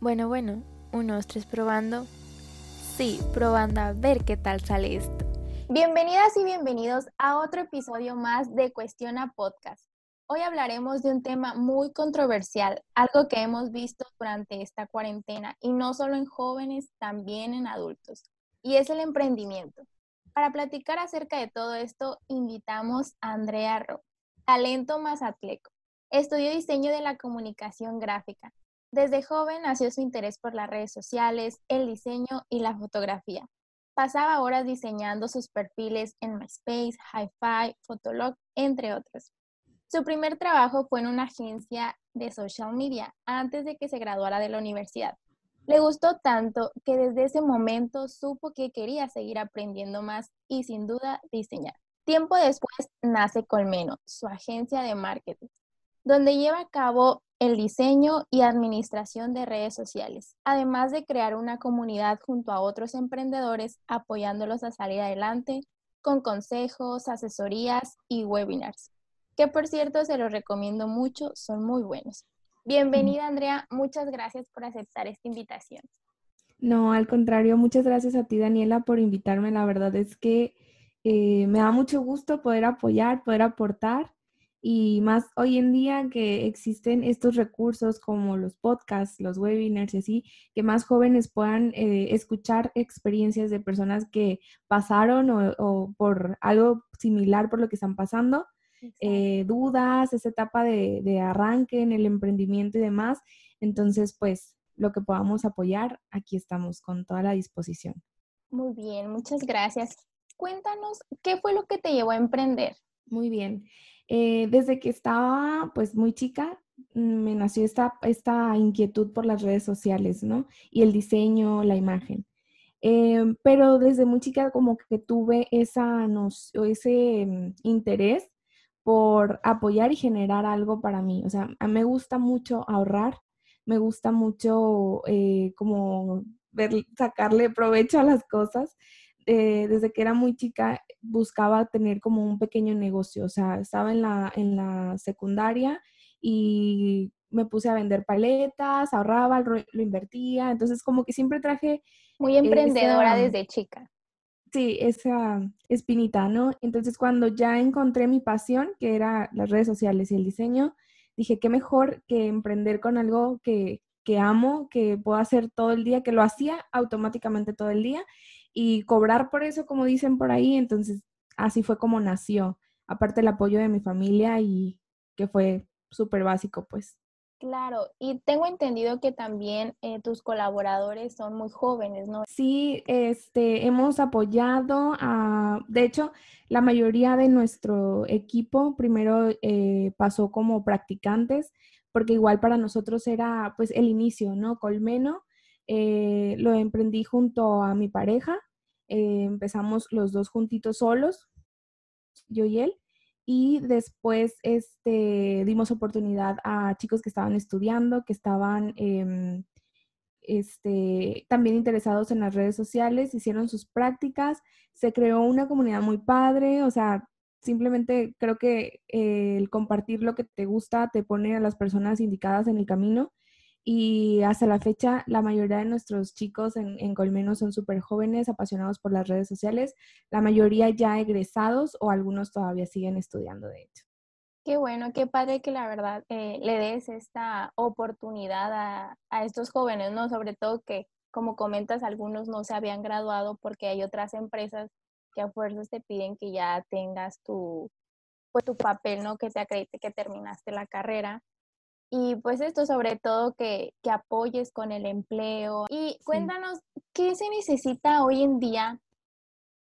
Bueno, bueno, unos tres probando. Sí, probando a ver qué tal sale esto. Bienvenidas y bienvenidos a otro episodio más de Cuestiona Podcast. Hoy hablaremos de un tema muy controversial, algo que hemos visto durante esta cuarentena y no solo en jóvenes, también en adultos, y es el emprendimiento. Para platicar acerca de todo esto, invitamos a Andrea Ro, talento mazatleco. Estudió diseño de la comunicación gráfica desde joven nació su interés por las redes sociales, el diseño y la fotografía. Pasaba horas diseñando sus perfiles en MySpace, HiFi, Fotolog, entre otros. Su primer trabajo fue en una agencia de social media antes de que se graduara de la universidad. Le gustó tanto que desde ese momento supo que quería seguir aprendiendo más y sin duda diseñar. Tiempo después nace Colmeno, su agencia de marketing, donde lleva a cabo el diseño y administración de redes sociales, además de crear una comunidad junto a otros emprendedores apoyándolos a salir adelante con consejos, asesorías y webinars, que por cierto se los recomiendo mucho, son muy buenos. Bienvenida Andrea, muchas gracias por aceptar esta invitación. No, al contrario, muchas gracias a ti Daniela por invitarme. La verdad es que eh, me da mucho gusto poder apoyar, poder aportar y más hoy en día que existen estos recursos como los podcasts, los webinars y así, que más jóvenes puedan eh, escuchar experiencias de personas que pasaron o, por algo similar por lo que están pasando, eh, dudas, esa etapa de, de arranque en el emprendimiento y demás. Entonces, pues lo que podamos apoyar, aquí estamos con toda la disposición. Muy bien, muchas gracias. Cuéntanos, ¿qué fue lo que te llevó a emprender? Muy bien. Eh, desde que estaba pues muy chica, mm, me nació esta, esta inquietud por las redes sociales, ¿no? Y el diseño, la imagen. Em, pero desde muy chica como que tuve esa ese mm, interés por apoyar y generar algo para mí. O sea, me gusta mucho ahorrar, me gusta mucho eh, como ver, sacarle provecho a las cosas. Eh, desde que era muy chica buscaba tener como un pequeño negocio, o sea, estaba en la, en la secundaria y me puse a vender paletas, ahorraba, lo, invertía, entonces como que siempre traje... Muy emprendedora desde chica. Sí, esa espinita, ¿no? Entonces cuando ya encontré mi pasión, que era las redes sociales y el diseño, dije, qué mejor que emprender con algo que, que amo, que puedo hacer todo el día, que lo hacía automáticamente todo el día y cobrar por eso, como dicen por ahí. Entonces, así fue como nació, aparte el apoyo de mi familia y que fue súper básico, pues. Claro, y tengo entendido que también eh, tus colaboradores son muy jóvenes, ¿no? Sí, este, hemos apoyado a, de hecho, la mayoría de nuestro equipo primero eh, pasó como practicantes, porque igual para nosotros era pues el inicio, ¿no? Colmeno eh, lo emprendí junto a mi pareja. Eh, empezamos los dos juntitos solos, yo y él. Y después este, dimos oportunidad a chicos que estaban estudiando, que estaban em, este, también interesados en las redes sociales, hicieron sus prácticas, se creó una comunidad muy padre, o sea, simplemente creo que eh, el compartir lo que te gusta te pone a las personas indicadas en el camino y hasta la fecha, la mayoría de nuestros chicos en, en Colmeno son súper jóvenes, apasionados por las redes sociales, la mayoría ya egresados o algunos todavía siguen estudiando, de hecho. Qué bueno, qué padre que la verdad eh, le des esta oportunidad a, a, estos jóvenes, ¿no? Sobre todo que, como comentas, algunos no se habían graduado porque hay otras empresas que a fuerzas te piden que ya tengas tu, pues, tu papel, ¿no? Que te acredite que terminaste la carrera. Y pues esto sobre todo que, que apoyes con el empleo. Y cuéntanos, ¿qué se necesita hoy en día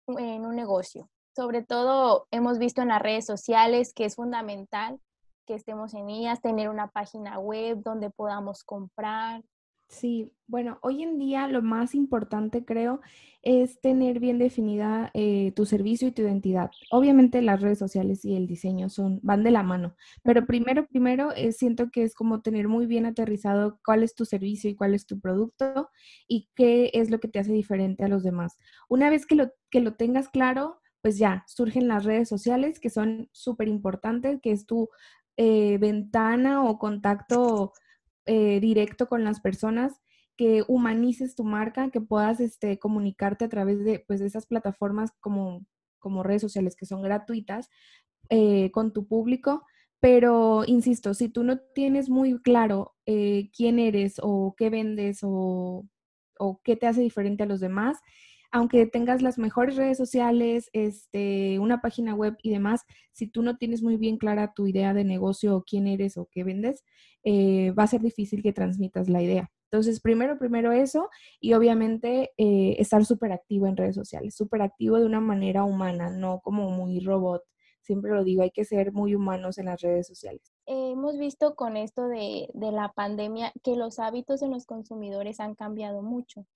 en un negocio? Sobre todo hemos visto en las redes sociales que es fundamental que estemos en ellas, tener una página web donde podamos comprar, Sí, bueno, hoy en día lo más importante creo es tener bien definida eh, tu servicio y tu identidad. Obviamente las redes sociales y el diseño son van de la mano, pero primero, primero eh, siento que es como tener muy bien aterrizado cuál es tu servicio y cuál es tu producto y qué es lo que te hace diferente a los demás. Una vez que lo, que lo tengas claro, pues ya surgen las redes sociales que son súper importantes, que es tu eh, ventana o contacto eh, directo con las personas que humanices tu marca, que puedas este, comunicarte a través de, pues, de esas plataformas como, como redes sociales que son gratuitas eh, con tu público. Pero, insisto, si tú no tienes muy claro eh, quién eres o qué vendes o, o qué te hace diferente a los demás, aunque tengas las mejores redes sociales, este, una página web y demás, si tú no tienes muy bien clara tu idea de negocio o quién eres o qué vendes, eh, va a ser difícil que transmitas la idea. Entonces, primero, primero eso y obviamente eh, estar súper activo en redes sociales, súper activo de una manera humana, no como muy robot. Siempre lo digo, hay que ser muy humanos en las redes sociales. hemos visto con esto de, de la pandemia que los hábitos de los consumidores han cambiado mucho.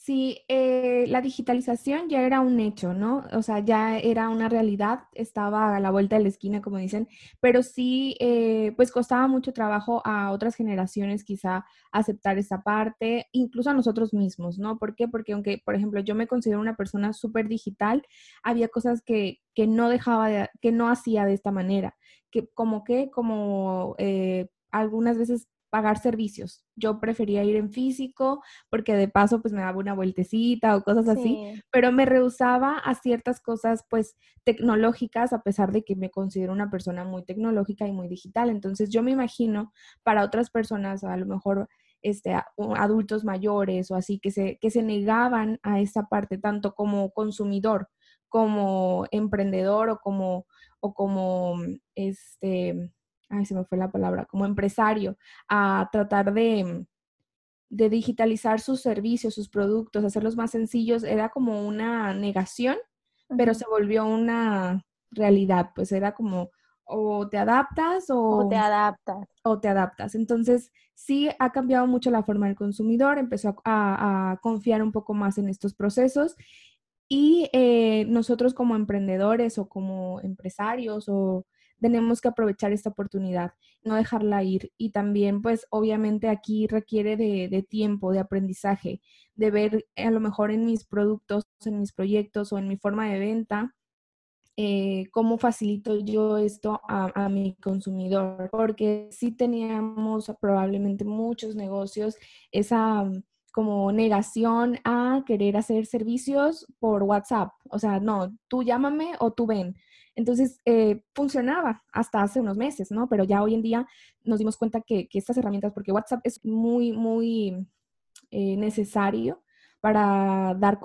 Sí, eh, la digitalización ya era un hecho, ¿no? O sea, ya era una realidad, estaba a la vuelta de la esquina, como dicen, pero sí, eh, pues costaba mucho trabajo a otras generaciones quizá aceptar esa parte, incluso a nosotros mismos, ¿no? ¿Por qué? Porque aunque, por ejemplo, yo me considero una persona súper digital, había cosas que, que no dejaba, de, que no hacía de esta manera, que como que, como eh, algunas veces pagar servicios. Yo prefería ir en físico porque de paso pues me daba una vueltecita o cosas así, pero me rehusaba a ciertas cosas pues tecnológicas a pesar de que me considero una persona muy tecnológica y muy digital. Entonces yo me imagino para otras personas, a lo mejor este, adultos mayores o así, que se, que se negaban a esa parte, tanto como consumidor, como emprendedor o como, o como este, ay, se me fue la palabra, como empresario, a tratar de, de digitalizar sus servicios, sus productos, hacerlos más sencillos, era como una negación, pero se volvió una realidad, pues era como o te adaptas o, o, te adaptas. O te adaptas. Entonces, sí ha cambiado mucho la forma del consumidor, empezó a, a confiar un poco más en estos procesos y eh, nosotros como emprendedores o como empresarios o tenemos que aprovechar esta oportunidad, no dejarla ir. Y también, pues, obviamente aquí requiere de, tiempo, de aprendizaje, de ver a lo mejor en mis productos, en mis proyectos o en mi forma de venta, eh, cómo facilito yo esto a, a, mi consumidor, porque sí teníamos probablemente muchos negocios, esa mm, como negación a querer hacer servicios por WhatsApp. O sea, no, tú llámame o tú ven. Entonces, eh, funcionaba hasta hace unos meses, ¿no? Pero ya hoy en día nos dimos cuenta que, estas herramientas, porque WhatsApp es muy, muy eh, necesario para dar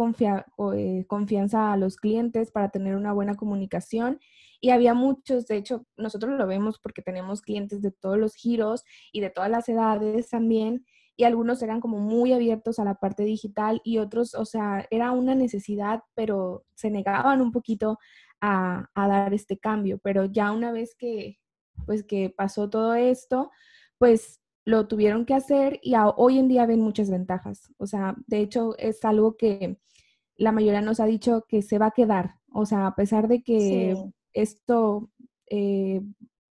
eh, confianza a los clientes, para tener una buena comunicación. Y había muchos, de hecho, nosotros lo vemos porque tenemos clientes de todos los giros y de todas las edades también. Y algunos eran como muy abiertos a la parte digital y otros, o sea, era una necesidad, pero se negaban un poquito a, dar este cambio, pero ya una vez que, pues, que pasó todo esto, pues lo tuvieron que hacer y hoy en día ven muchas ventajas. O sea, de hecho es algo que la mayoría nos ha dicho que se va a quedar. O sea, a pesar de que esto eh,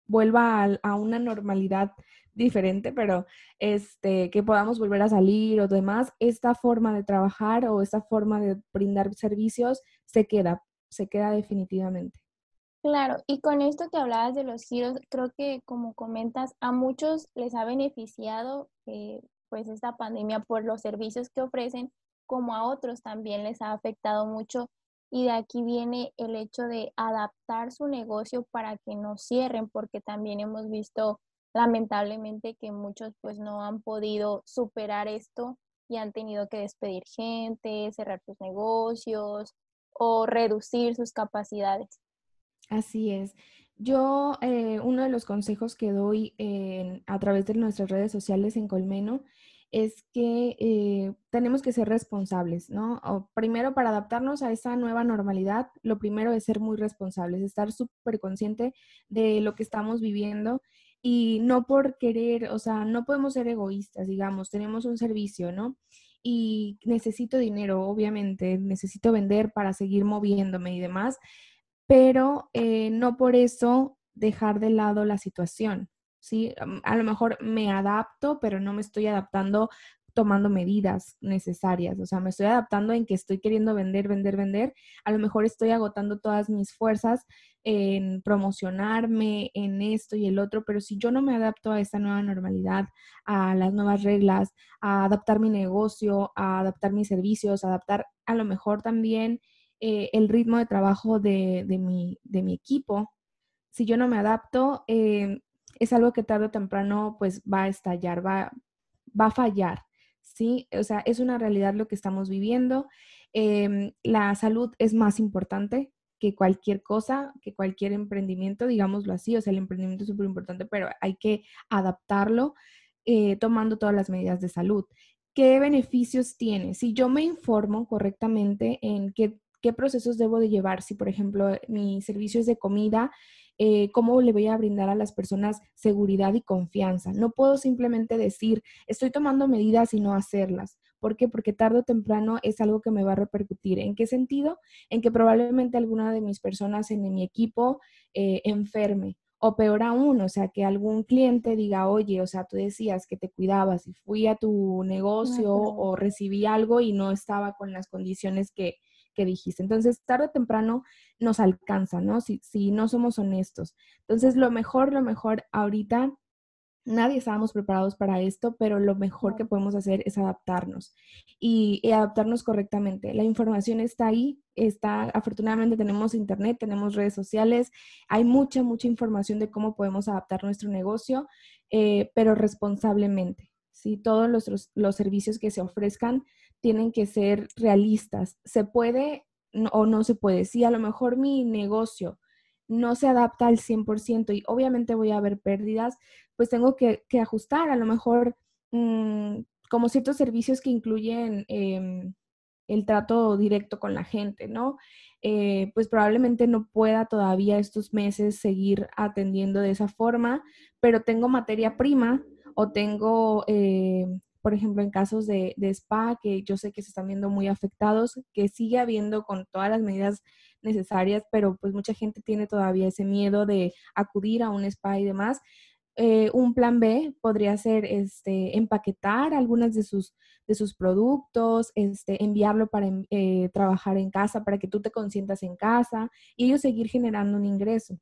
vuelva a, a, una normalidad diferente, pero este, que podamos volver a salir o demás, esta forma de trabajar o esta forma de brindar servicios se queda se queda definitivamente. Claro, y con esto que hablabas de los giros, creo que como comentas, a muchos les ha beneficiado eh, pues esta pandemia por los servicios que ofrecen, como a otros también les ha afectado mucho. Y de aquí viene el hecho de adaptar su negocio para que no cierren, porque también hemos visto lamentablemente que muchos pues no han podido superar esto y han tenido que despedir gente, cerrar sus negocios, o reducir sus capacidades. Así es. Yo, eh, uno de los consejos que doy a través de nuestras redes sociales en Colmeno es que eh, tenemos que ser responsables, ¿no? primero, para adaptarnos a esa nueva normalidad, lo primero es ser muy responsables, estar súper consciente de lo que estamos viviendo y no por querer, o sea, no podemos ser egoístas, digamos, tenemos un servicio, ¿no? y necesito dinero, obviamente, necesito vender para seguir moviéndome y demás, pero eh, no por eso dejar de lado la situación. ¿sí? A lo mejor me adapto, pero no me estoy adaptando tomando medidas necesarias, o sea, me estoy adaptando en que estoy queriendo vender, vender, vender, a lo mejor estoy agotando todas mis fuerzas en promocionarme, en esto y el otro, pero si yo no me adapto a esta nueva normalidad, a las nuevas reglas, a adaptar mi negocio, a adaptar mis servicios, a adaptar a lo mejor también eh, el ritmo de trabajo de, mi, equipo, si yo no me adapto, eh, es algo que tarde o temprano pues va a estallar, va, va a fallar, ¿sí? O sea, es una realidad lo que estamos viviendo. Em, la salud es más importante que cualquier cosa, que cualquier emprendimiento, digámoslo así. O sea, el emprendimiento es súper importante, pero hay que adaptarlo eh, tomando todas las medidas de salud. ¿Qué beneficios tiene? Si yo me informo correctamente en qué, procesos debo de llevar, si por ejemplo mi servicio es de comida, eh, cómo le voy a brindar a las personas seguridad y confianza. No puedo simplemente decir, estoy tomando medidas y no hacerlas. ¿Por qué? Porque tarde o temprano es algo que me va a repercutir. ¿En qué sentido? En que probablemente alguna de mis personas en mi equipo eh, enferme. O peor aún, o sea, que algún cliente diga, oye, o sea, tú decías que te cuidabas y fui a tu negocio o recibí algo y no estaba con las condiciones que, que dijiste. Entonces, tarde o temprano nos alcanza, ¿no? Si, si no somos honestos. Entonces, lo mejor, lo mejor ahorita Nadie estábamos preparados para esto, pero lo mejor que podemos hacer es adaptarnos y, adaptarnos correctamente. La información está ahí, está, afortunadamente tenemos internet, tenemos redes sociales, hay mucha, mucha información de cómo podemos adaptar nuestro negocio, eh, pero responsablemente. ¿Sí? Todos los, los servicios que se ofrezcan tienen que ser realistas. ¿Se puede o no se puede? Si a lo mejor mi negocio no se adapta al 100% y obviamente voy a haber pérdidas, pues tengo que, ajustar. A lo mejor mm, como ciertos servicios que incluyen em, el trato directo con la gente, ¿no? Eh, pues probablemente no pueda todavía estos meses seguir atendiendo de esa forma, pero tengo materia prima o tengo eh, por ejemplo, en casos de, spa, que yo sé que se están viendo muy afectados, que sigue habiendo con todas las medidas necesarias, pero pues mucha gente tiene todavía ese miedo de acudir a un spa y demás. Eh, un plan B podría ser este, empaquetar algunas de sus, de sus productos, este, enviarlo para eh, trabajar en casa, para que tú te consientas en casa y ellos seguir generando un ingreso.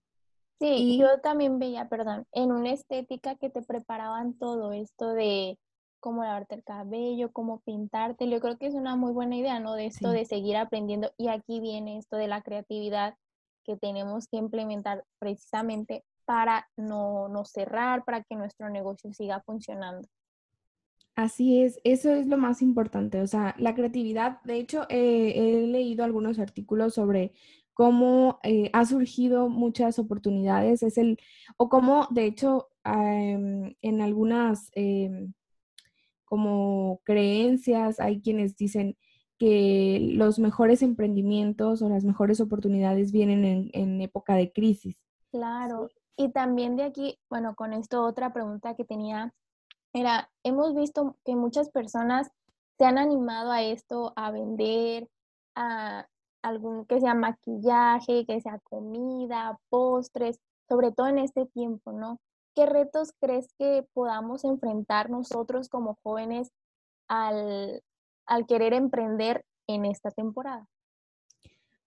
Sí, yo también veía, perdón, en una estética que te preparaban todo esto de cómo lavarte el cabello, cómo pintarte. Yo creo que es una muy buena idea, ¿no? De esto de seguir aprendiendo. Y aquí viene esto de la creatividad que tenemos que implementar precisamente para no, no cerrar, para que nuestro negocio siga funcionando. Así es, eso es lo más importante, o sea, la creatividad, de hecho, eh, he leído algunos artículos sobre cómo eh, ha surgido muchas oportunidades, es el, o cómo, de hecho, em, en algunas em, como creencias, hay quienes dicen que los mejores emprendimientos o las mejores oportunidades vienen en, época de crisis. Claro, y también de aquí, bueno, con esto otra pregunta que tenía era, hemos visto que muchas personas se han animado a esto, a vender, a algún que sea maquillaje, que sea comida, postres, sobre todo en este tiempo, ¿no? ¿Qué retos crees que podamos enfrentar nosotros como jóvenes al, querer emprender en esta temporada?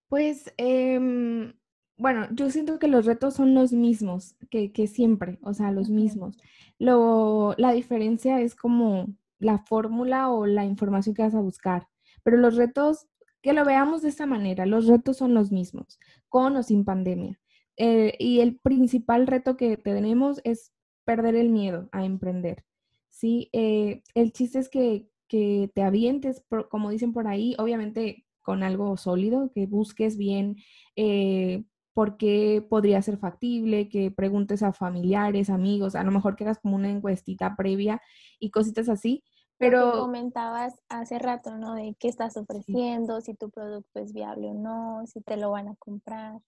Pues, em, bueno, yo siento que los retos son los mismos que, siempre, o sea, los mismos. Lo, la diferencia es como la fórmula o la información que vas a buscar, pero los retos, que lo veamos de esta manera, los retos son los mismos, con o sin pandemia. Eh, y el principal reto que tenemos es perder el miedo a emprender. ¿sí? Eh, el chiste es que, te avientes, como dicen por ahí, obviamente con algo sólido, que busques bien eh, por qué podría ser factible, que preguntes a familiares, amigos, a lo mejor que hagas como una encuestita previa y cositas así. Pero comentabas hace rato, ¿no? De qué estás ofreciendo, si tu producto es viable o no, si te lo van a comprar.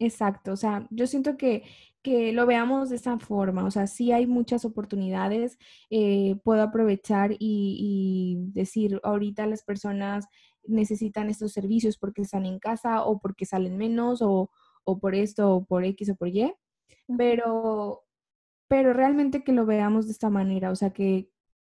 Exacto, o sea, yo siento que, que lo veamos de esa forma, o sea, sí hay muchas oportunidades, eh, puedo aprovechar y, decir, ahorita las personas necesitan estos servicios porque están en casa o porque salen menos o, o por esto o por X o por Y, pero, pero realmente que lo veamos de esta manera, o sea, que,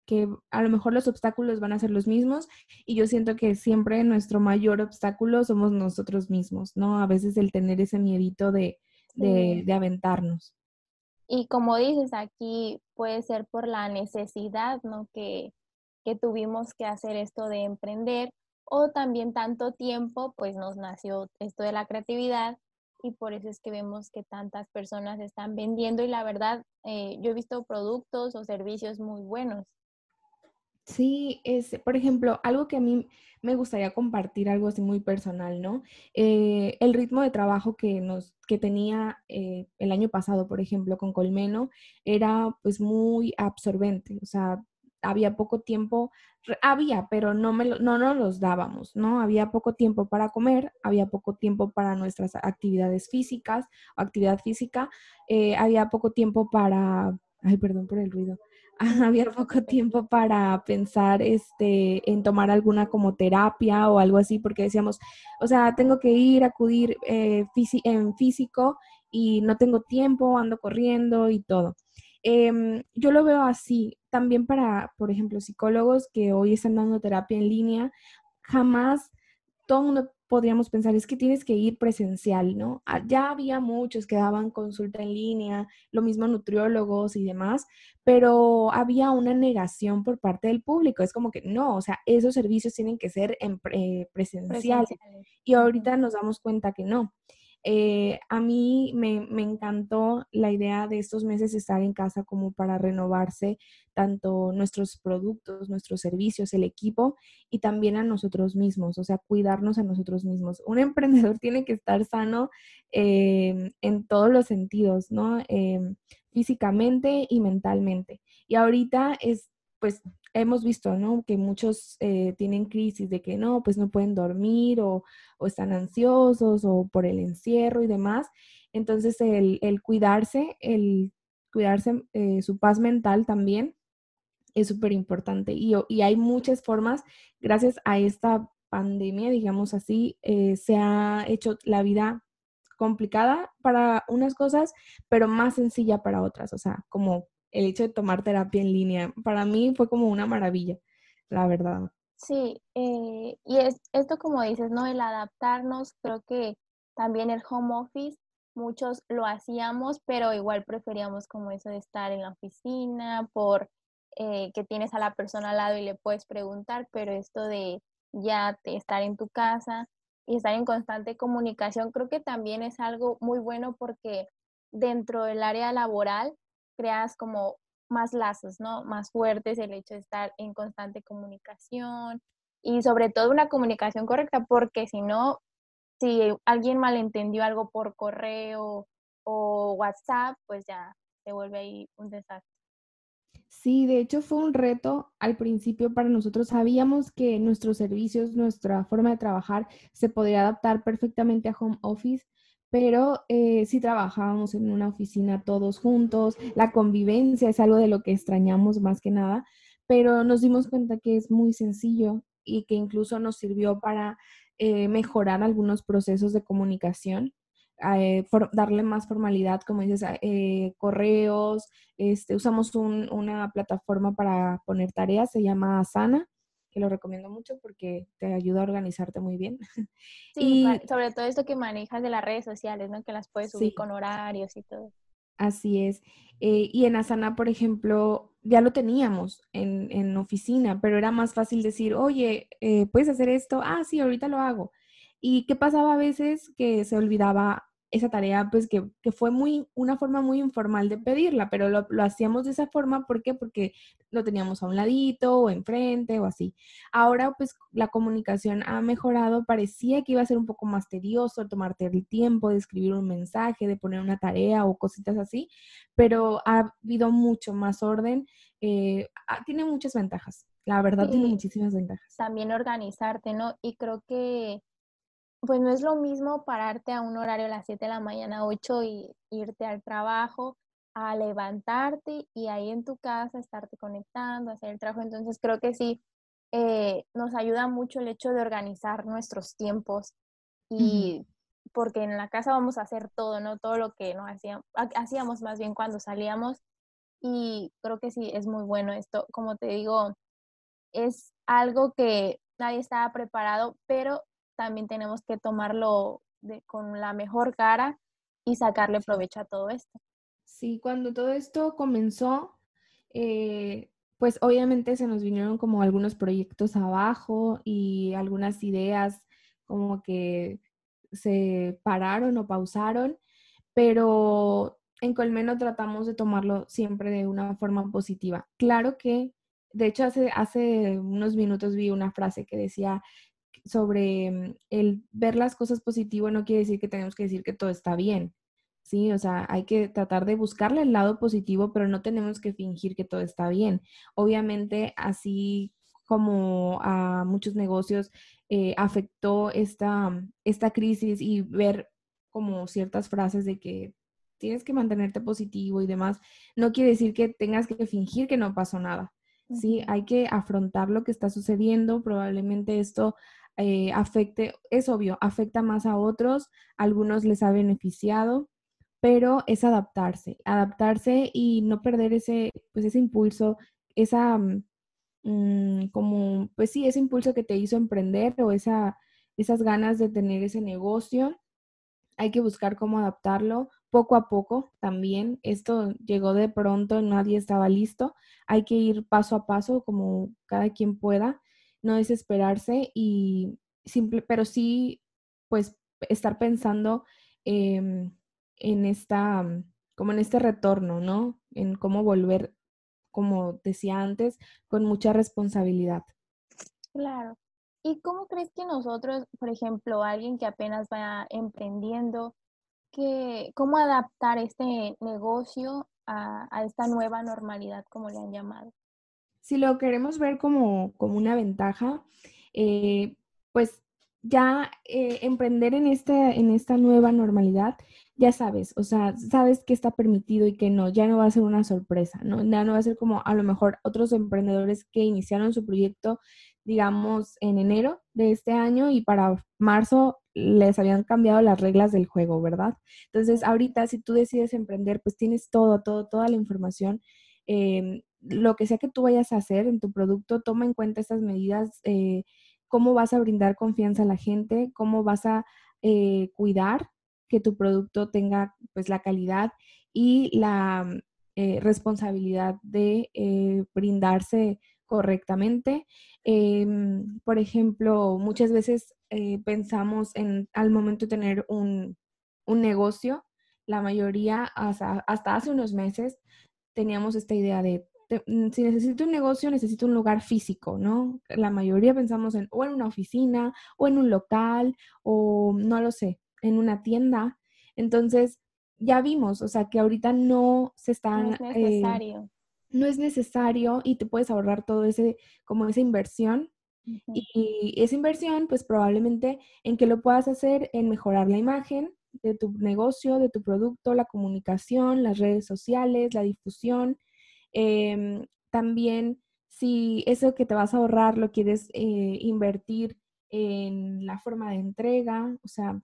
que a lo mejor los obstáculos van a ser los mismos y yo siento que siempre nuestro mayor obstáculo somos nosotros mismos, ¿no? A veces el tener ese miedito de, de, de aventarnos. Y como dices, aquí puede ser por la necesidad, ¿no? Que, que tuvimos que hacer esto de emprender o también tanto tiempo, pues nos nació esto de la creatividad y por eso es que vemos que tantas personas están vendiendo y la verdad, eh, yo he visto productos o servicios muy buenos. Sí, es, por ejemplo, algo que a mí me gustaría compartir, algo así muy personal, ¿no? Eh, el ritmo de trabajo que nos, que tenía eh, el año pasado, por ejemplo, con Colmeno, era pues muy absorbente, o sea, había poco tiempo, había, pero no, me, no nos los dábamos, ¿no? Había poco tiempo para comer, había poco tiempo para nuestras actividades físicas actividad física, eh, había poco tiempo para, ay, perdón por el ruido, había poco tiempo para pensar este, en tomar alguna como terapia o algo así, porque decíamos, o sea, tengo que ir, acudir eh, en físico y no tengo tiempo, ando corriendo y todo. Em, yo lo veo así, también para, por ejemplo, psicólogos que hoy están dando terapia en línea, jamás todo el mundo podríamos pensar, es que tienes que ir presencial, ¿no? Ah, ya había muchos que daban consulta en línea, lo mismo nutriólogos y demás, pero había una negación por parte del público. Es como que no, o sea, esos servicios tienen que ser en presencial. Y ahorita nos damos cuenta que no. Eh, a mí me, me, encantó la idea de estos meses estar en casa como para renovarse tanto nuestros productos, nuestros servicios, el equipo y también a nosotros mismos, o sea, cuidarnos a nosotros mismos. Un emprendedor tiene que estar sano eh, en todos los sentidos, ¿no? Eh, físicamente y mentalmente. Y ahorita es, pues, hemos visto, ¿no? Que muchos eh, tienen crisis de que no, pues no pueden dormir o, están ansiosos o por el encierro y demás. Entonces, el, cuidarse, el cuidarse eh, su paz mental también es súper importante. Y, y, hay muchas formas, gracias a esta pandemia, digamos así, eh, se ha hecho la vida complicada para unas cosas, pero más sencilla para otras. O sea, como el hecho de tomar terapia en línea. Para mí fue como una maravilla, la verdad. Sí, eh, y es, esto como dices, ¿no? El adaptarnos, creo que también el home office, muchos lo hacíamos, pero igual preferíamos como eso de estar en la oficina, por eh, que tienes a la persona al lado y le puedes preguntar, pero esto de ya estar en tu casa y estar en constante comunicación, creo que también es algo muy bueno porque dentro del área laboral creas como más lazos, ¿no? Más fuertes el hecho de estar en constante comunicación y sobre todo una comunicación correcta, porque si no, si alguien malentendió algo por correo o WhatsApp, pues ya se vuelve ahí un desastre. Sí, de hecho fue un reto al principio para nosotros. Sabíamos que nuestros servicios, nuestra forma de trabajar se podría adaptar perfectamente a home office, pero eh, sí trabajábamos en una oficina todos juntos, la convivencia es algo de lo que extrañamos más que nada, pero nos dimos cuenta que es muy sencillo y que incluso nos sirvió para eh, mejorar algunos procesos de comunicación. Eh, darle más formalidad, como dices, correos, este, usamos una plataforma para poner tareas, se llama Asana, que lo recomiendo mucho porque te ayuda a organizarte muy bien. Sí, y, sobre todo esto que manejas de las redes sociales, ¿no? Que las puedes subir con horarios y todo. Así es. Eh, y en Asana, por ejemplo, ya lo teníamos en, en oficina, pero era más fácil decir, oye, eh, ¿puedes hacer esto? Ah, sí, ahorita lo hago. ¿Y qué pasaba a veces? Que se olvidaba esa tarea, pues que, fue muy, una forma muy informal de pedirla, pero lo, hacíamos de esa forma, ¿por qué? Porque lo teníamos a un ladito o enfrente o así. Ahora, pues la comunicación ha mejorado, parecía que iba a ser un poco más tedioso tomarte el tiempo de escribir un mensaje, de poner una tarea o cositas así, pero ha habido mucho más orden, eh, ah, tiene muchas ventajas, la verdad tiene muchísimas ventajas. También organizarte, ¿no? Y creo que pues no es lo mismo pararte a un horario a las 7 de la mañana, 8 y irte al trabajo, a levantarte y ahí en tu casa estarte conectando, hacer el trabajo. Entonces creo que sí, eh, nos ayuda mucho el hecho de organizar nuestros tiempos y porque en la casa vamos a hacer todo, ¿no? Todo lo que no hacíamos, hacíamos más bien cuando salíamos y creo que sí, es muy bueno esto. Como te digo, es algo que nadie estaba preparado, pero también tenemos que tomarlo con la mejor cara y sacarle provecho a todo esto. Sí, cuando todo esto comenzó, eh, pues obviamente se nos vinieron como algunos proyectos abajo y algunas ideas como que se pararon o pausaron, pero en Colmeno tratamos de tomarlo siempre de una forma positiva. Claro que, de hecho, hace, hace unos minutos vi una frase que decía sobre mm, el ver las cosas positivo no quiere decir que tenemos que decir que todo está bien. Sí, o sea, hay que tratar de buscarle el lado positivo, pero no tenemos que fingir que todo está bien. Obviamente, así como a muchos negocios eh, afectó esta, esta crisis y ver como ciertas frases de que tienes que mantenerte positivo y demás, no quiere decir que tengas que fingir que no pasó nada. Sí, hay que afrontar lo que está sucediendo. Probablemente esto eh, afecte, es obvio, afecta más a otros, algunos les ha beneficiado, pero es adaptarse, adaptarse y no perder ese, pues ese impulso, esa, mm, mm, como, pues sí, ese impulso que te hizo emprender o esa, esas ganas de tener ese negocio. Hay que buscar cómo adaptarlo poco a poco también. Esto llegó de pronto, nadie estaba listo. Hay que ir paso a paso como cada quien pueda, no desesperarse y simple, pero sí, pues estar pensando em, en esta, como en este retorno, ¿no? En cómo volver, como decía antes, con mucha responsabilidad. Claro. ¿Y cómo crees que nosotros, por ejemplo, alguien que apenas va emprendiendo, que, cómo adaptar este negocio a, esta nueva normalidad, como le han llamado? Si lo queremos ver como, como una ventaja, eh, pues ya eh, emprender en, este, en esta nueva normalidad, ya sabes, o sea, sabes que está permitido y que no, ya no va a ser una sorpresa, ¿no? Ya no va a ser como a lo mejor otros emprendedores que iniciaron su proyecto, digamos, en enero de este año y para marzo les habían cambiado las reglas del juego, ¿verdad? Entonces, ahorita si tú decides emprender, pues tienes todo, todo, toda la información. Em, lo que sea que tú vayas a hacer en tu producto, toma en cuenta estas medidas. Eh, cómo vas a brindar confianza a la gente, cómo vas a eh, cuidar que tu producto tenga pues la calidad y la mm, eh, responsabilidad de brindarse correctamente. Em, por ejemplo, muchas veces pensamos en al momento de tener un, un negocio, la mayoría hasta hace unos meses teníamos esta idea de Mm, si necesito un negocio, necesito un lugar físico, ¿no? La mayoría pensamos en o en una oficina o en un local o no lo sé, en una tienda. Entonces, ya vimos, o sea, que ahorita no se están... No es eh, necesario. no es necesario y te puedes ahorrar todo ese, como esa inversión. Y esa inversión, pues probablemente en que lo puedas hacer en mejorar la imagen de tu negocio, de tu producto, la comunicación, las redes sociales, la difusión, Em, también, si eso que te vas a ahorrar lo quieres eh, invertir en la forma de entrega, o sea,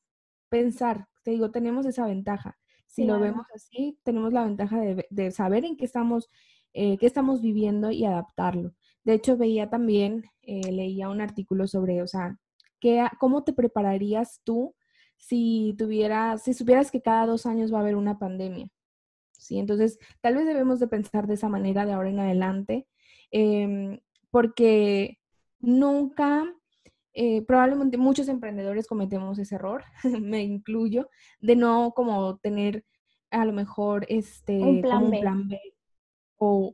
pensar, te digo, tenemos esa ventaja. Si lo vemos así, tenemos la ventaja de, saber en qué estamos, eh, qué estamos viviendo y adaptarlo. De hecho, veía también, eh, leía un artículo sobre, o sea, ¿qué, ¿cómo te prepararías tú si tuvieras, si supieras que cada dos años va a haber una pandemia? ¿Sí? Entonces, tal vez debemos de pensar de esa manera de ahora en adelante, em, porque nunca, eh, probablemente muchos emprendedores cometemos ese error, me incluyo, de no como tener a lo mejor este, un plan, B. o,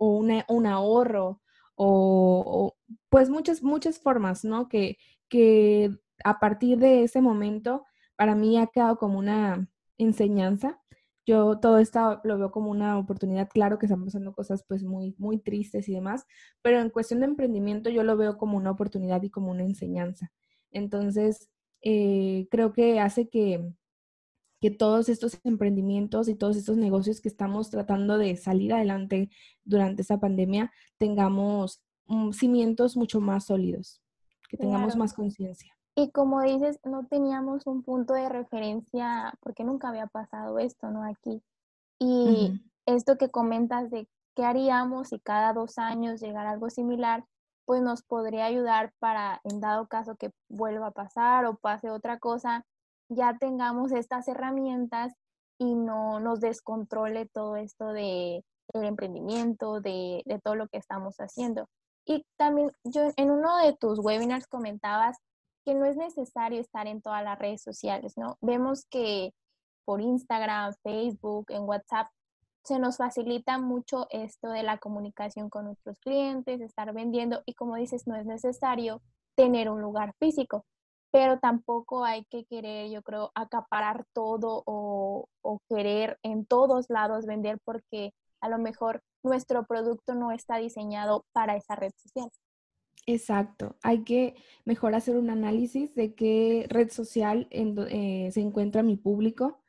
un ahorro o, pues muchas, muchas formas, ¿no? Que, que a partir de ese momento para mí ha quedado como una enseñanza yo todo esto lo veo como una oportunidad, claro que están pasando cosas pues muy, muy tristes y demás, pero en cuestión de emprendimiento yo lo veo como una oportunidad y como una enseñanza. Entonces, eh, creo que hace que, que todos estos emprendimientos y todos estos negocios que estamos tratando de salir adelante durante esta pandemia tengamos mm, cimientos mucho más sólidos, que tengamos más conciencia. Y como dices, no teníamos un punto de referencia porque nunca había pasado esto, ¿no? Aquí. Y esto que comentas de qué haríamos si cada dos años llegara algo similar, pues nos podría ayudar para, en dado caso que vuelva a pasar o pase otra cosa, ya tengamos estas herramientas y no nos descontrole todo esto de el emprendimiento, de, de todo lo que estamos haciendo. Y también yo en uno de tus webinars comentabas que no es necesario estar en todas las redes sociales, ¿no? Vemos que por Instagram, Facebook, en WhatsApp, se nos facilita mucho esto de la comunicación con nuestros clientes, estar vendiendo y como dices, no es necesario tener un lugar físico, pero tampoco hay que querer, yo creo, acaparar todo o, o querer en todos lados vender porque a lo mejor nuestro producto no está diseñado para esa red social. Exacto. Hay que mejor hacer un análisis de qué red social eh, se encuentra mi público.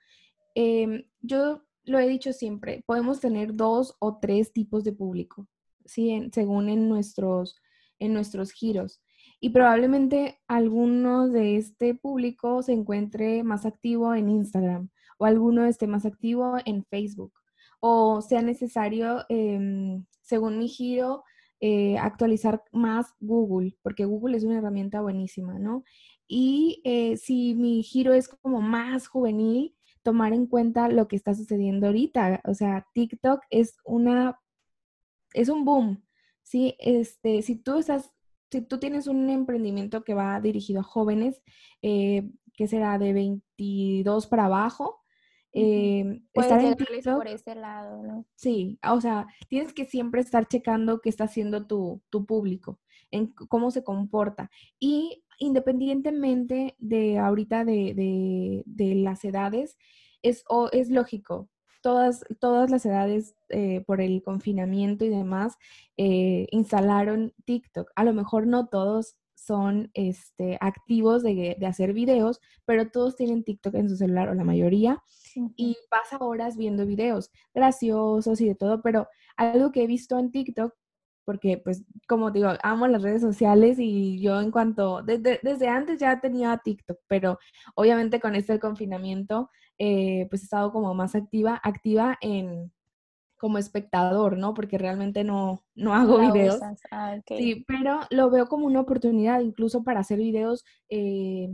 Em, yo lo he dicho siempre, podemos tener dos o tres tipos de público, ¿sí? según en nuestros, en nuestros giros. Y probablemente alguno de este público se encuentre más activo en Instagram o alguno esté más activo en Facebook o sea necesario, em, según mi giro, eh, actualizar más Google, porque Google es una herramienta buenísima, ¿no? Y eh, si mi giro es como más juvenil, tomar en cuenta lo que está sucediendo ahorita. O sea, TikTok es una, es un boom, ¿sí? Este, si tú estás, si tú tienes un emprendimiento que va dirigido a jóvenes, eh, que será de 22 para abajo, eh, estar en TikTok, por ese lado, ¿no? Sí, o sea, tienes que siempre estar checando qué está haciendo tu, tu público, en cómo se comporta. Y independientemente de ahorita de, de, de las edades, es, o, es lógico. Todas, todas las edades eh, por el confinamiento y demás eh, instalaron TikTok. A lo mejor no todos son este, activos de, de, hacer videos, pero todos tienen TikTok en su celular o la mayoría y pasa horas viendo videos graciosos y de todo, pero algo que he visto en TikTok, porque pues como digo, amo las redes sociales y yo en cuanto, desde, desde antes ya tenía TikTok, pero obviamente con este confinamiento, eh, pues he estado como más activa, activa en como espectador, ¿no? Porque realmente no, no hago videos. Ah, sí, pero lo veo como una oportunidad incluso para hacer videos eh,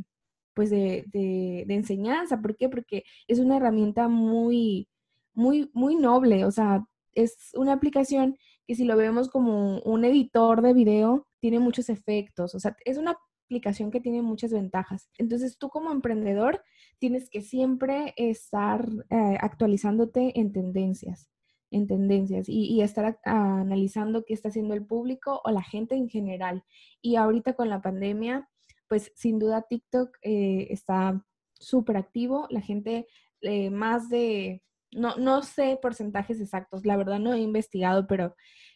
pues de, de, enseñanza. ¿Por qué? Porque es una herramienta muy, muy, muy noble. O sea, es una aplicación que si lo vemos como un editor de video, tiene muchos efectos. O sea, es una aplicación que tiene muchas ventajas. Entonces, tú como emprendedor tienes que siempre estar eh, actualizándote en tendencias en tendencias y, estar analizando qué está haciendo el público o la gente en general. Y ahorita con la pandemia, pues sin duda TikTok eh, está súper activo. La gente eh, más de, no, no sé porcentajes exactos, la verdad no he investigado, pero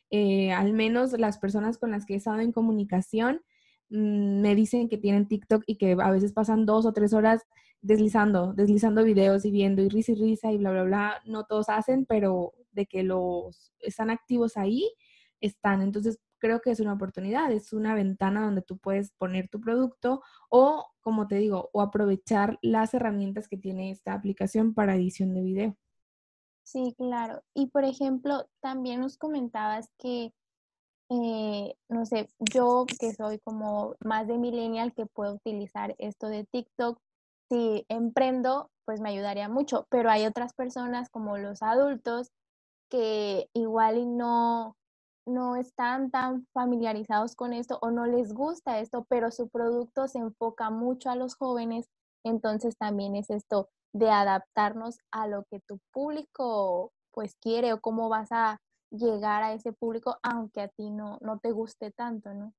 eh, al menos las personas con las que he estado en comunicación mm, me dicen que tienen TikTok y que a veces pasan dos o tres horas deslizando, deslizando videos y viendo y risa y risa y bla, bla, bla. No todos hacen, pero de que los están activos ahí, están. Entonces, creo que es una oportunidad, es una ventana donde tú puedes poner tu producto o, como te digo, o aprovechar las herramientas que tiene esta aplicación para edición de video. Sí, claro. Y por ejemplo, también nos comentabas que, eh, no sé, yo que soy como más de millennial que puedo utilizar esto de TikTok, si emprendo, pues me ayudaría mucho, pero hay otras personas como los adultos que igual y no, no están tan familiarizados con esto o no les gusta esto, pero su producto se enfoca mucho a los jóvenes, entonces también es esto de adaptarnos a lo que tu público pues quiere o cómo vas a llegar a ese público aunque a ti no, no te guste tanto, ¿no?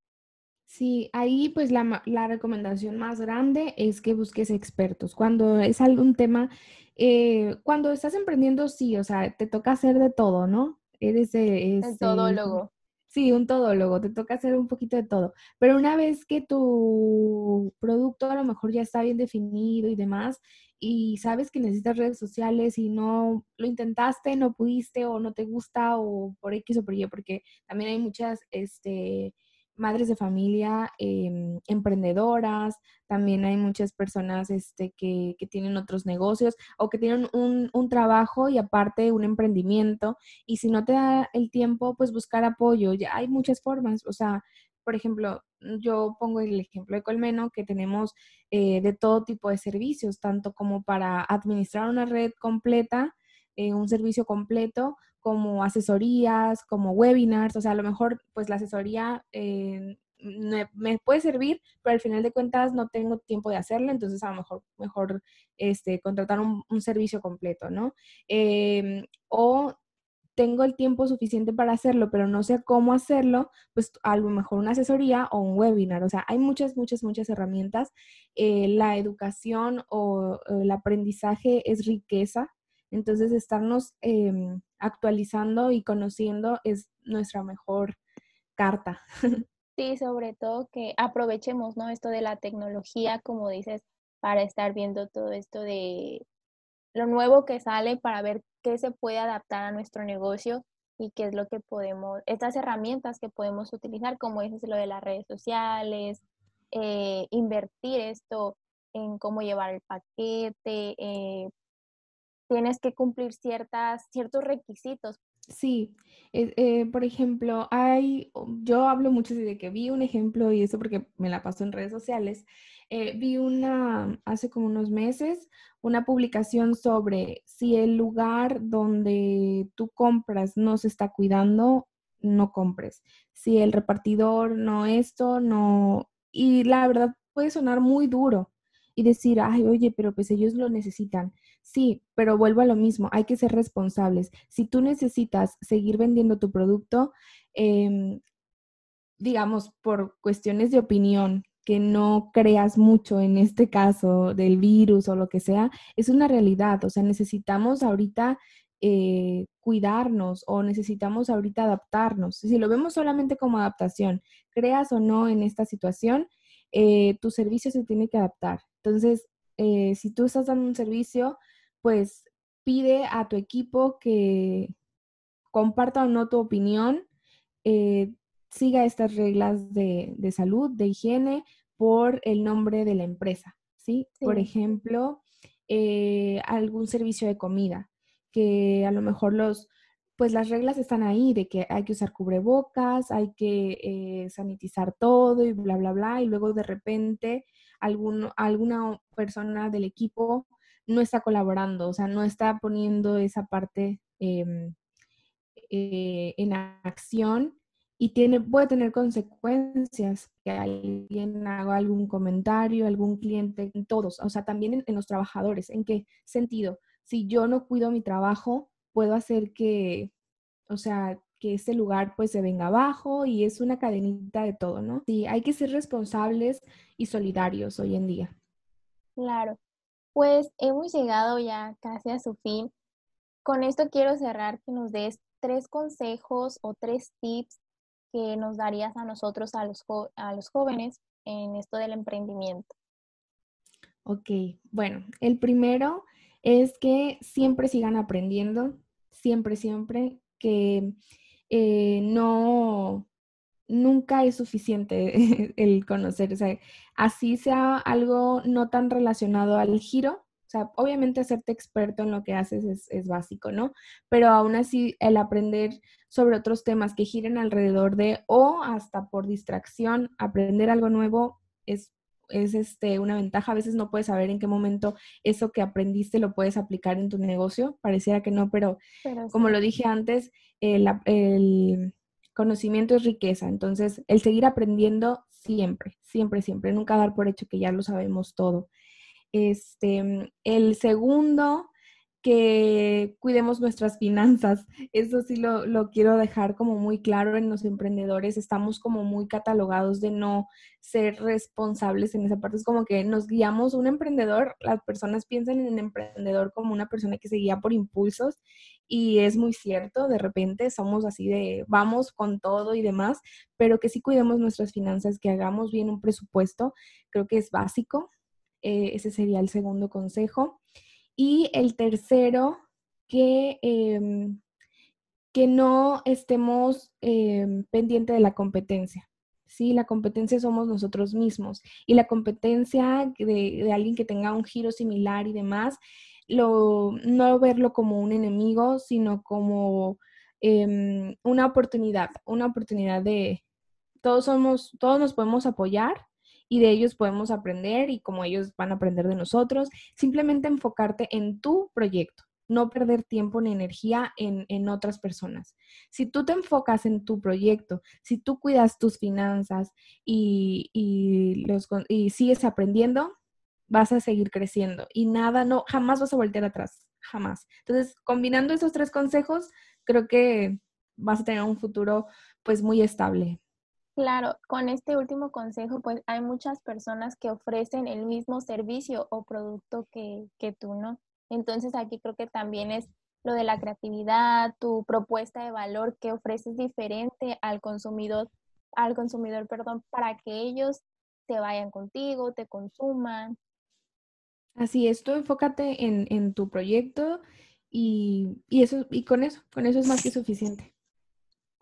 Sí, ahí pues la, la, recomendación más grande es que busques expertos. Cuando es algún tema, eh, cuando estás emprendiendo, sí, o sea, te toca hacer de todo, ¿no? Eres el todólogo. Sí, un todólogo, te toca hacer un poquito de todo. Pero una vez que tu producto a lo mejor ya está bien definido y demás, y sabes que necesitas redes sociales y no lo intentaste, no pudiste o no te gusta o por X o por Y, porque también hay muchas, este, madres de familia em, emprendedoras, también hay muchas personas este, que, tienen otros negocios o que tienen un, un, trabajo y aparte un emprendimiento. Y si no te da el tiempo, pues buscar apoyo. Ya hay muchas formas, o sea, por ejemplo, yo pongo el ejemplo de Colmeno, que tenemos eh, de todo tipo de servicios, tanto como para administrar una red completa, eh, un servicio completo, como asesorías, como webinars, o sea, a lo mejor pues la asesoría eh, me, puede servir, pero al final de cuentas no tengo tiempo de hacerlo, entonces a lo mejor mejor este, contratar un, servicio completo, ¿no? Em, o tengo el tiempo suficiente para hacerlo, pero no sé cómo hacerlo, pues a lo mejor una asesoría o un webinar. O sea, hay muchas, muchas, muchas herramientas. Eh, la educación o el aprendizaje es riqueza. Entonces, estarnos em, actualizando y conociendo es nuestra mejor carta. Sí, sobre todo que aprovechemos, ¿no? Esto de la tecnología, como dices, para estar viendo todo esto de lo nuevo que sale para ver qué se puede adaptar a nuestro negocio y qué es lo que podemos, estas herramientas que podemos utilizar, como es lo de las redes sociales, eh, invertir esto en cómo llevar el paquete, eh, tienes que cumplir ciertas, ciertos requisitos. Sí, eh, por ejemplo, hay, yo hablo mucho de que vi un ejemplo y eso porque me la paso en redes sociales, vi una, hace como unos meses, una publicación sobre si el lugar donde tú compras no se está cuidando, no compres. Si el repartidor no esto, no... Y la verdad puede sonar muy duro y decir, ay, oye, pero pues ellos lo necesitan. Sí, pero vuelvo a lo mismo, hay que ser responsables. Si tú necesitas seguir vendiendo tu producto, em, digamos, por cuestiones de opinión, que no creas mucho en este caso del virus o lo que sea, es una realidad. O sea, necesitamos ahorita eh, cuidarnos o necesitamos ahorita adaptarnos. Si lo vemos solamente como adaptación, creas o no en esta situación, eh, tu servicio se tiene que adaptar. Entonces, eh, si tú estás dando un servicio, pues pide a tu equipo que comparta o no tu opinión, siga estas reglas de, salud, de higiene, por el nombre de la empresa, ¿sí? Por ejemplo, eh, algún servicio de comida, que a lo mejor los, pues las reglas están ahí de que hay que usar cubrebocas, hay que eh, sanitizar todo y bla, bla, bla, y luego de repente alguna persona del equipo no está colaborando, o sea, no está poniendo esa parte em, eh, en acción y tiene, puede tener consecuencias que alguien haga algún comentario, algún cliente, en todos, o sea, también en, los trabajadores. ¿En qué sentido? Si yo no cuido mi trabajo, puedo hacer que, o sea, que este lugar pues se venga abajo y es una cadenita de todo, ¿no? Sí, hay que ser responsables y solidarios hoy en día. Claro, pues hemos llegado ya casi a su fin. Con esto quiero cerrar que nos des tres consejos o tres tips que nos darías a nosotros, a los, a los jóvenes, en esto del emprendimiento? Ok, bueno, el primero es que siempre sigan aprendiendo, siempre, siempre, que eh, no, nunca es suficiente el conocer, o sea, así sea algo no tan relacionado al giro, o sea, obviamente hacerte experto en lo que haces es, es básico, ¿no? Pero aún así el aprender sobre otros temas que giren alrededor de o hasta por distracción, aprender algo nuevo es, es este, una ventaja. A veces no puedes saber en qué momento eso que aprendiste lo puedes aplicar en tu negocio. Pareciera que no, pero, como lo dije antes, el, el conocimiento es riqueza. Entonces, el seguir aprendiendo siempre, siempre, siempre. Nunca dar por hecho que ya lo sabemos todo. Este, el segundo que cuidemos nuestras finanzas. Eso sí lo, quiero dejar como muy claro en los emprendedores. Estamos como muy catalogados de no ser responsables en esa parte. Es como que nos guiamos, un emprendedor, las personas piensan en un emprendedor como una persona que se guía por impulsos y es muy cierto, de repente somos así de vamos con todo y demás, pero que sí cuidemos nuestras finanzas, que hagamos bien un presupuesto, creo que es básico. Eh, ese sería el segundo consejo. Y el tercero, que, em, que no estemos eh, pendiente de la competencia. ¿sí? La competencia somos nosotros mismos. Y la competencia de, de alguien que tenga un giro similar y demás, lo, no verlo como un enemigo, sino como em, una oportunidad, una oportunidad de, todos somos, todos nos podemos apoyar y de ellos podemos aprender y como ellos van a aprender de nosotros, simplemente enfocarte en tu proyecto, no perder tiempo ni energía en, otras personas. Si tú te enfocas en tu proyecto, si tú cuidas tus finanzas y, y, los, y sigues aprendiendo, vas a seguir creciendo y nada, no, jamás vas a voltear atrás, jamás. Entonces, combinando esos tres consejos, creo que vas a tener un futuro pues muy estable. Claro, con este último consejo, pues hay muchas personas que ofrecen el mismo servicio o producto que, que tú, ¿no? Entonces aquí creo que también es lo de la creatividad, tu propuesta de valor que ofreces diferente al consumidor, al consumidor, perdón, para que ellos te vayan contigo, te consuman, Así es, tú enfócate en, tu proyecto y, eso, y con eso, con eso es más que suficiente.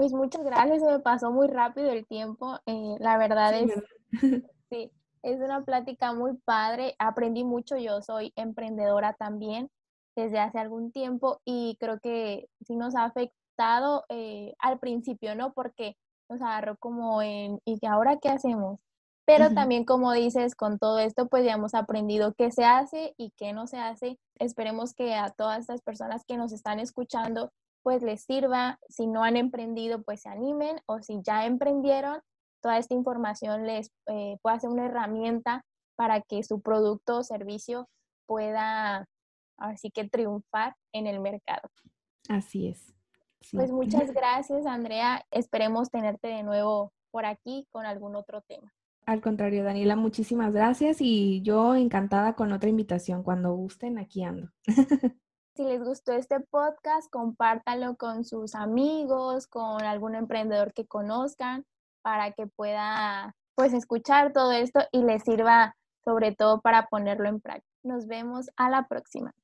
Pues muchas gracias, se me pasó muy rápido el tiempo. Eh, la verdad es, sí, es una plática muy padre. Aprendí mucho, yo soy emprendedora también desde hace algún tiempo y creo que sí nos ha afectado eh, al principio, ¿no? Porque nos agarró como en, ¿y ahora qué hacemos? Pero también, como dices, con todo esto, pues ya hemos aprendido qué se hace y qué no se hace. Esperemos que a todas estas personas que nos están escuchando, pues les sirva. Si no han emprendido, pues se animen o si ya emprendieron, toda esta información les eh, pueda ser una herramienta para que su producto o servicio pueda, así que triunfar en el mercado. Así es. Pues muchas gracias, Andrea. Esperemos tenerte de nuevo por aquí con algún otro tema. Al contrario, Daniela, muchísimas gracias y yo encantada con otra invitación. Cuando gusten, aquí ando. Si les gustó este podcast, compártanlo con sus amigos, con algún emprendedor que conozcan, para que pueda pues escuchar todo esto y les sirva sobre todo para ponerlo en práctica. Nos vemos a la próxima.